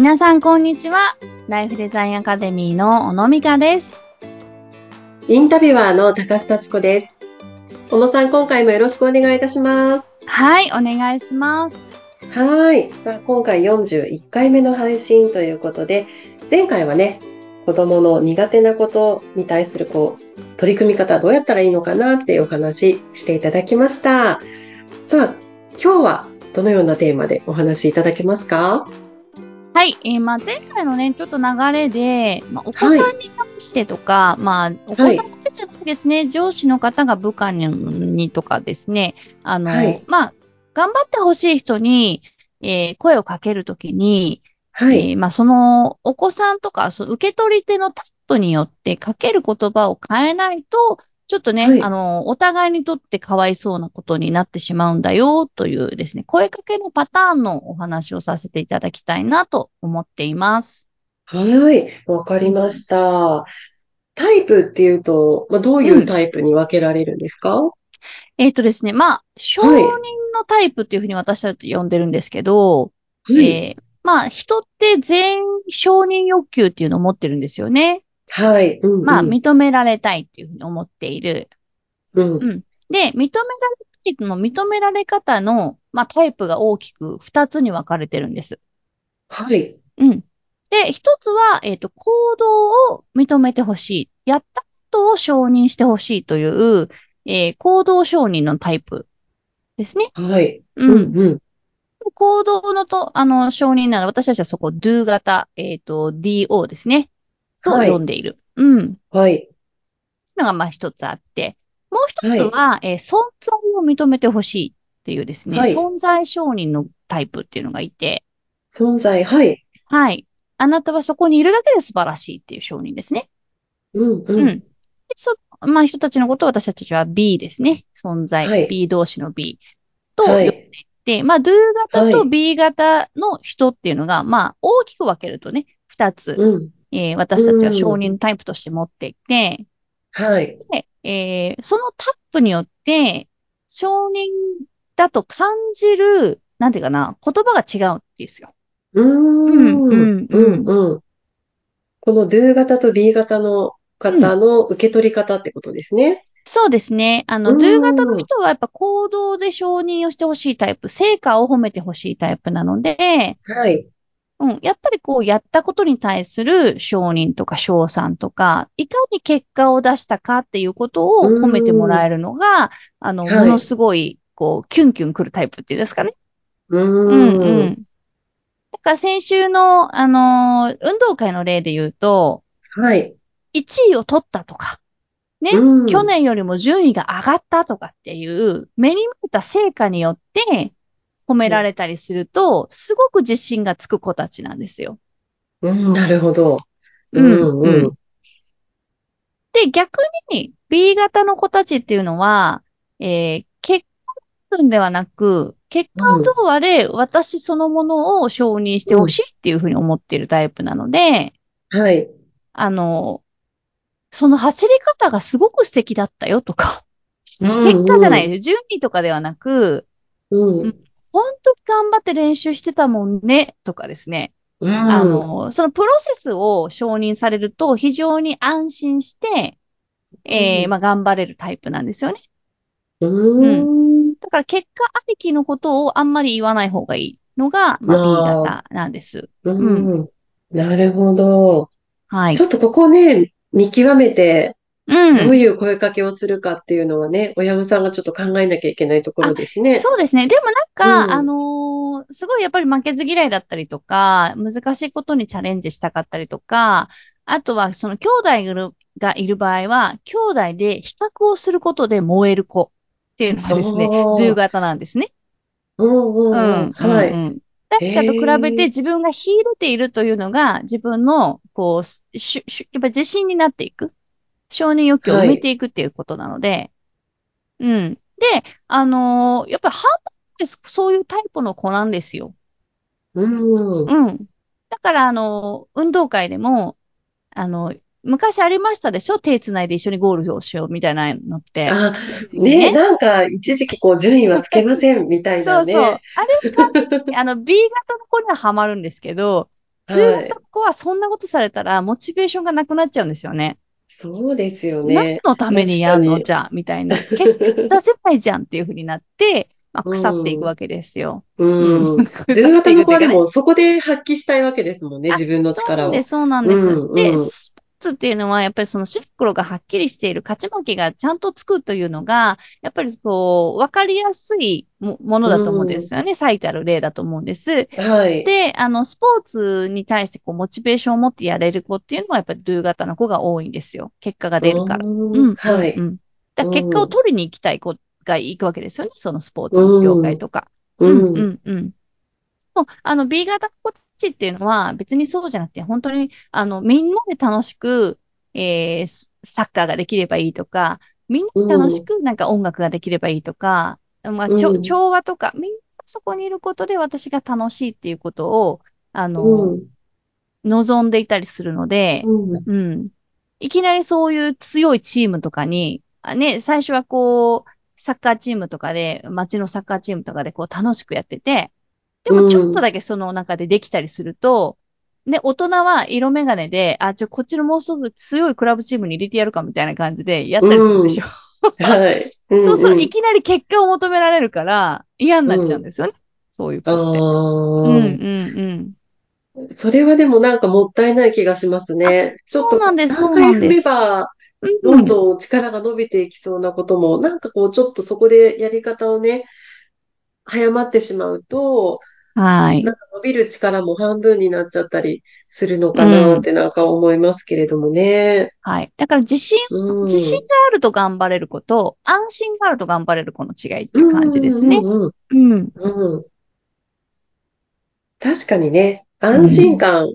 皆さん、こんにちは。ライフデザインアカデミーの小野美香です。インタビュアーの高須幸子です。小野さん、今回もよろしくお願いいたします。はい、お願いします。はい。さあ今回41回目の配信ということで、前回はね、子供の苦手なことに対するこう、取り組み方どうやったらいいのかなっていうお話していただきました。さあ、今日はどのようなテーマでお話しいただけますか？はい、えーまあ、前回のね、ちょっと流れで、まあ、お子さんに対してとか、まあ、お子さんに対してじゃないですね、上司の方が部下ににとかですね、あの、はい。まあ、頑張ってほしい人に、えー声をかけるときに、はい。えーまあ、そのお子さんとか、その受け取り手のタップによってかける言葉を変えないと、ちょっとね、はいあの、お互いにとってかわいそうなことになってしまうんだよというですね、声かけのパターンのお話をさせていただきたいなと思っています。はい。わかりました。タイプっていうと、まあ、どういうタイプに分けられるんですか、えっとですね、まあ、承認のタイプっていうふうに私たち呼んでるんですけど、はい。えーまあ、人って全員承認欲求っていうのを持ってるんですよね。はい。うんうんまあ、認められたいっていうふうに思っている。うんで、認められタイプの認められ方の、まあ、タイプが大きく二つに分かれてるんです。はい。うん。で、一つは、えっ、と、行動を認めてほしい。やったことを承認してほしいという、えー行動承認のタイプですね。はい。う。うんんうん。行動のと、あの、承認なら私たちはそこ do 型、えっ、と、do ですね。とはい読んでいる。うん。はい。そういうのがまあ一つあって、もう一つは、えー存在を認めてほしいっていうですね、はい存在承認のタイプっていうのがいて、存在。はい。はい。あなたはそこにいるだけで素晴らしいっていう承認ですね。うんううん。ん。でそ、まあ人たちのことを私たちは B ですね。存在。はい B 同士の B とは呼んでいい。て、まあ do 型とはい B 型の人っていうのが、まあ大きく分けるとね、二つ、うん。えー私たちは承認タイプとして持っていて、はい。で、えーそのタップによって、承認だと感じる、なんていうかな、言葉が違うんですよ。うーん。うんうんうんうん。この do 型と B 型の方の受け取り方ってことですね。そうですね。あの、うん do 型の人はやっぱ行動で承認をしてほしいタイプ、成果を褒めてほしいタイプなので、はい。うん、やっぱりこう、やったことに対する承認とか称賛とか、いかに結果を出したかっていうことを褒めてもらえるのが、あの、はいものすごい、こう、キュンキュンくるタイプっていうんですかね。ううんー。うんん。だから先週の、あのー運動会の例で言うと、はい。1位を取ったとか、ね、うん去年よりも順位が上がったとかっていう、目に見えた成果によって褒められたりすると、すごく自信がつく子たちなんですよ。うん、なるほど。ううんんうん。で、逆に B 型の子たちっていうのは、えー結果分ではなく、結果はどうあれ、私そのものを承認してほしいっていうふうに思っているタイプなので、はい。あの、その走り方がすごく素敵だったよとか、結結果じゃないです。順位とかではなく、うん。本当に頑張って練習してたもんね、とかですね。うん。あの、そのプロセスを承認されると非常に安心して、えーうんまあ頑張れるタイプなんですよね。うーん。だから結果ありきのことをあんまり言わない方がいいのが、まあ、B 型なんです。うん。なるほど。はいちょ。っとここね、見極めて、うん。どういう声かけをするかっていうのはね、親御さんがちょっと考えなきゃいけないところですね。そうですね。でもなんか、うんあのーすごいやっぱり負けず嫌いだったりとか、難しいことにチャレンジしたかったりとか、あとはその兄弟がいるがいる場合は、兄弟で比較をすることで燃える子っていうのがですね、おー do 型なんですね。うん。はい。うん誰かと比べて自分が秀でているというのが自分の、こう、しししやっぱ自信になっていく。承認欲求を埋めていくっていうことなので、うん。で、あのーやっぱり半分ですそういうタイプの子なんですよ。うん。うん。だから、あのー運動会でも、あの、昔ありましたでしょ？手つないで一緒にゴールをしようみたいなのって。あ、ね、なんか一時期こう順位はつけませんみたいな そうそう。あね。れが、あの、B 型の子にはハマるんですけど、はい型。の子はそんなことされたら、モチベーションがなくなっちゃうんですよね。そうですよ何ね。のためにやんの？確じゃあ、みたいな。結果出せないじゃんっていうふうになって、まあ、腐っていくわけですよ。かに。うん。ズー型の子はでもそこで発揮したいわけですもんね、あ自分の力を。そうなんです、そうなんです。うんで、うんスポーツっていうのは、やっぱりその白黒がはっきりしている、勝ち負けがちゃんとつくというのが、やっぱりこう、わかりやすいもものだと思うんですよね。最たる例だと思うんです。はい。で、あの、スポーツに対してこう、モチベーションを持ってやれる子っていうのは、やっぱり Do 型の子が多いんですよ。結果が出るから。うんうん、はい。うんうん。だ結果を取りに行きたい子が行くわけですよね。そのスポーツの業界とか。ううん、ん。うん、うん。もうあの、B 型の子たちっていうのは別にそうじゃなくて、本当に、あの、みんなで楽しく、えースサッカーができればいいとか、みんなで楽しくなんか音楽ができればいいとか、うん調和とか、みんなそこにいることで私が楽しいっていうことを、あの、うん。望んでいたりするので、うん。うん。いきなりそういう強いチームとかに、あね、最初はこう、サッカーチームとかで、街のサッカーチームとかでこう楽しくやってて、でもちょっとだけその中でできたりすると、で、大人は色眼鏡で、あ、ちょ、こっちのもうすぐ強いクラブチームに入れてやるかみたいな感じでやったりするでしょ。はい。そうそう、んいきなり結果を求められるから嫌になっちゃうんですよね。そういう子って。あうん、うん、うん。あ、それはでもなんかもったいない気がしますね。そうなんですそうなんですどんどん力が伸びていきそうなことも、なんかこう、ちょっとそこでやり方をね、早まってしまうと、はいなん。か伸びる力も半分になっちゃったりするのかなってなんか思いますけれどもね。はい。だから自信、うん。自信があると頑張れる子と、安心があると頑張れる子の違いっていう感じですね。うんうんうん。確かにね、安心感、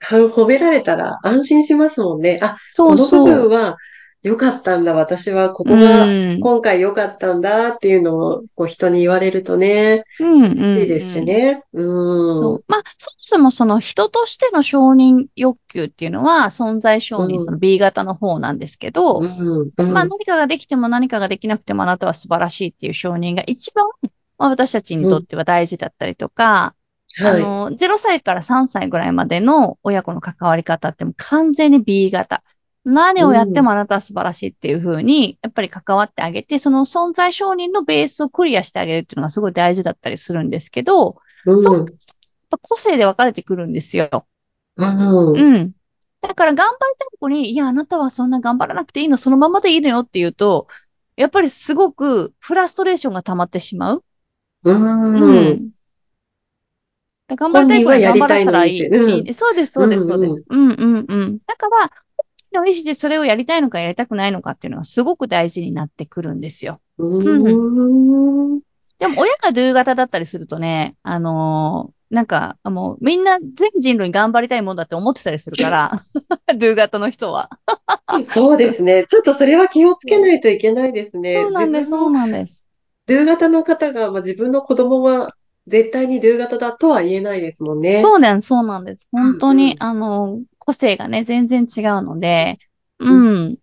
は褒められたら安心しますもんね。あ、そうこの部そう。分は良かったんだ。私はここがうん。今回良かったんだっていうのをこう人に言われるとね、うん、うん。いいですしね。うん。そう。まあ、そもそもその人としての承認欲求っていうのは存在承認、うんその B 型の方なんですけど、うん。うん。まあ何かができても何かができなくてもあなたは素晴らしいっていう承認が一番、まあ、私たちにとっては大事だったりとか、あはい。の、0歳から3歳ぐらいまでの親子の関わり方って完全に B 型。何をやってもあなたは素晴らしいっていう風に、やっぱり関わってあげて、その存在承認のベースをクリアしてあげるっていうのがすごい大事だったりするんですけど、うん。そうやっぱ個性で分かれてくるんですよ。うん。うん。だから頑張りたい子に、いや、あなたはそんな頑張らなくていいの、そのままでいいのよって言うと、やっぱりすごくフラストレーションが溜まってしまう。うん。うん。頑張りたい子に頑張らせたらいい。いいいそうです、そうです、そうでうんす。うん、うん、うん。だから、の意思でそれをやりたいのかやりたくないのかっていうのがすごく大事になってくるんですよ。うん。でも、親がドゥ型だったりするとね、あのーなんか、もう、みんな全人類頑張りたいもんだって思ってたりするから、ドゥ型の人は。そうですね。ちょっとそれは気をつけないといけないですね。そうなんです、そうなんです。ドゥ型の方が、まあ、自分の子供は絶対にドゥ型だとは言えないですもんね。そうなん、そうなんです。本当に、うんうんあの、個性がね、全然違うので、ううんん。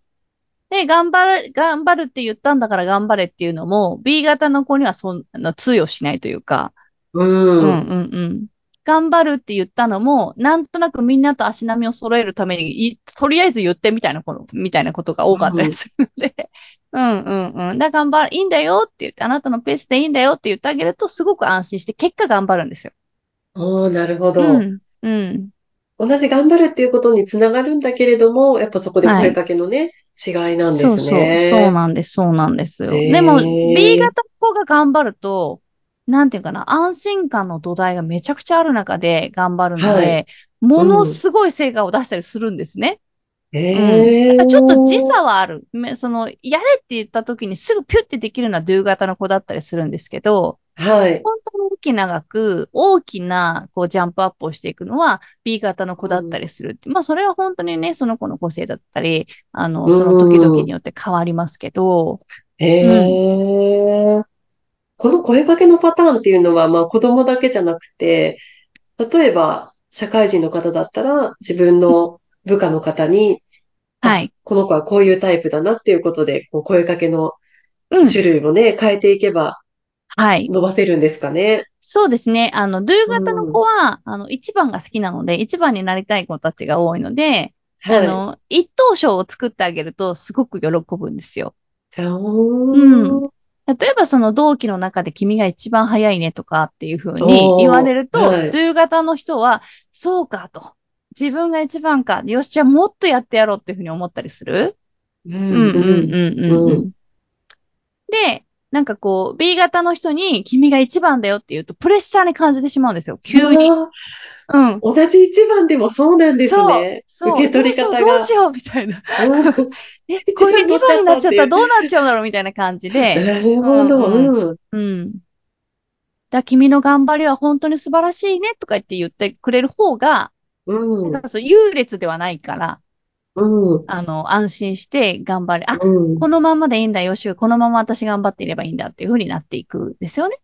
で、頑張る、頑張るって言ったんだから頑張れっていうのも、B 型の子にはそんな通用しないというか、う。うんんうんうん。頑張るって言ったのも、なんとなくみんなと足並みを揃えるためにい、とりあえず言ってみたいなこと、みたいなことが多かったりするので、うんうんうん。だから頑張る、いいんだよって言って、あなたのペースでいいんだよって言ってあげると、すごく安心して、結果頑張るんですよ。おー、なるほど。うん、うん。同じ頑張るっていうことにつながるんだけれども、やっぱそこで声かけのね、違いなんですそうそう、ね。そうなんです、そうなんですよ。でも、B 型の子が頑張ると、なんていうかな、安心感の土台がめちゃくちゃある中で頑張るので、はいものすごい成果を出したりするんですね。へーだからちょっと時差はある。めその、やれって言った時にすぐピュッてできるのは Do 型の子だったりするんですけど、はい。本当に息長く大きなこうジャンプアップをしていくのは B 型の子だったりするって。まあそれは本当にね、その子の個性だったり、あの、その時々によって変わりますけど、へーこの声かけのパターンっていうのは、まあ子供だけじゃなくて、例えば社会人の方だったら自分の部下の方に、あはい。この子はこういうタイプだなっていうことで、こう声かけのうん。種類をね、変えていけばはい。伸ばせるんですかね。そうですね。あの、ドゥ型の子は、あの、一番が好きなので、一番になりたい子たちが多いので、はい。あの、一等賞を作ってあげると、すごく喜ぶんですよ。じゃーん。例えばその同期の中で君が一番早いねとかっていう風おにー言われると、はいドゥ型の人は、そうかと。自分が一番か。よし、じゃあもっとやってやろうっていう風に思ったりする？うんうんうんうんうんううん。で、なんかこう、B 型の人に君が一番だよって言うと、プレッシャーに感じてしまうんですよ。急に。あうん。ー同じ一番でもそうなんですね。そう。受け取り方が。どうしよう、どうしよう、みたいな。うん え、一これ2番になっちゃったらどうなっちゃうんだろうみたいな感じで。なるほど。うんうん。うん。だ君の頑張りは本当に素晴らしいねとか言って言ってくれる方が、うん。なんかそう優劣ではないから、うん。あの、安心して頑張れ。あ、うん。このままでいいんだよ、しゅう。このまま私頑張っていればいいんだっていう風になっていくんですよね。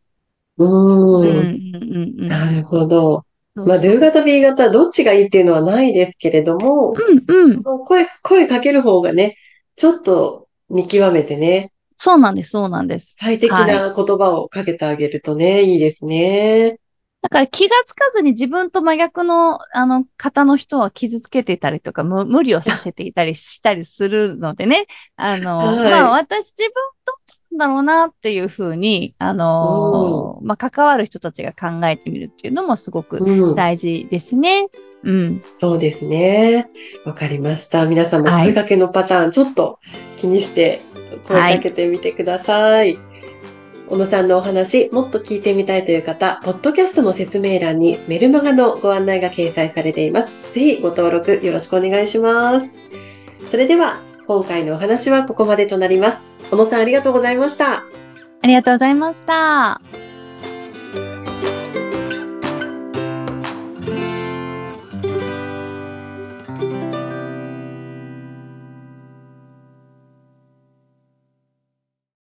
うん。うん、うん、うん。なるほど。まあ、そう Do 型、B 型、どっちがいいっていうのはないですけれども、うん、うん。声、声かける方がね、ちょっと見極めてね、そうなんです、そうなんです。最適はい。な言葉をかけてあげるとね、いいですね。だから気がつかずに自分と真逆の、あの、方の人は傷つけていたりとか、む無理をさせていたりしたりするのでね。あの、はいまあ私自分どっちなんだろうなっていうふうに、あの、まあ関わる人たちが考えてみるっていうのもすごくうん。大事ですね。うん。そうですね。わかりました。皆さんもはい声かけのパターン、ちょっと気にして声かけてみてください。小野さんのお話、もっと聞いてみたいという方、ポッドキャストの説明欄にメルマガのご案内が掲載されています。ぜひご登録よろしくお願いします。それでは、今回のお話はここまでとなります。小野さんありがとうございました。ありがとうございました。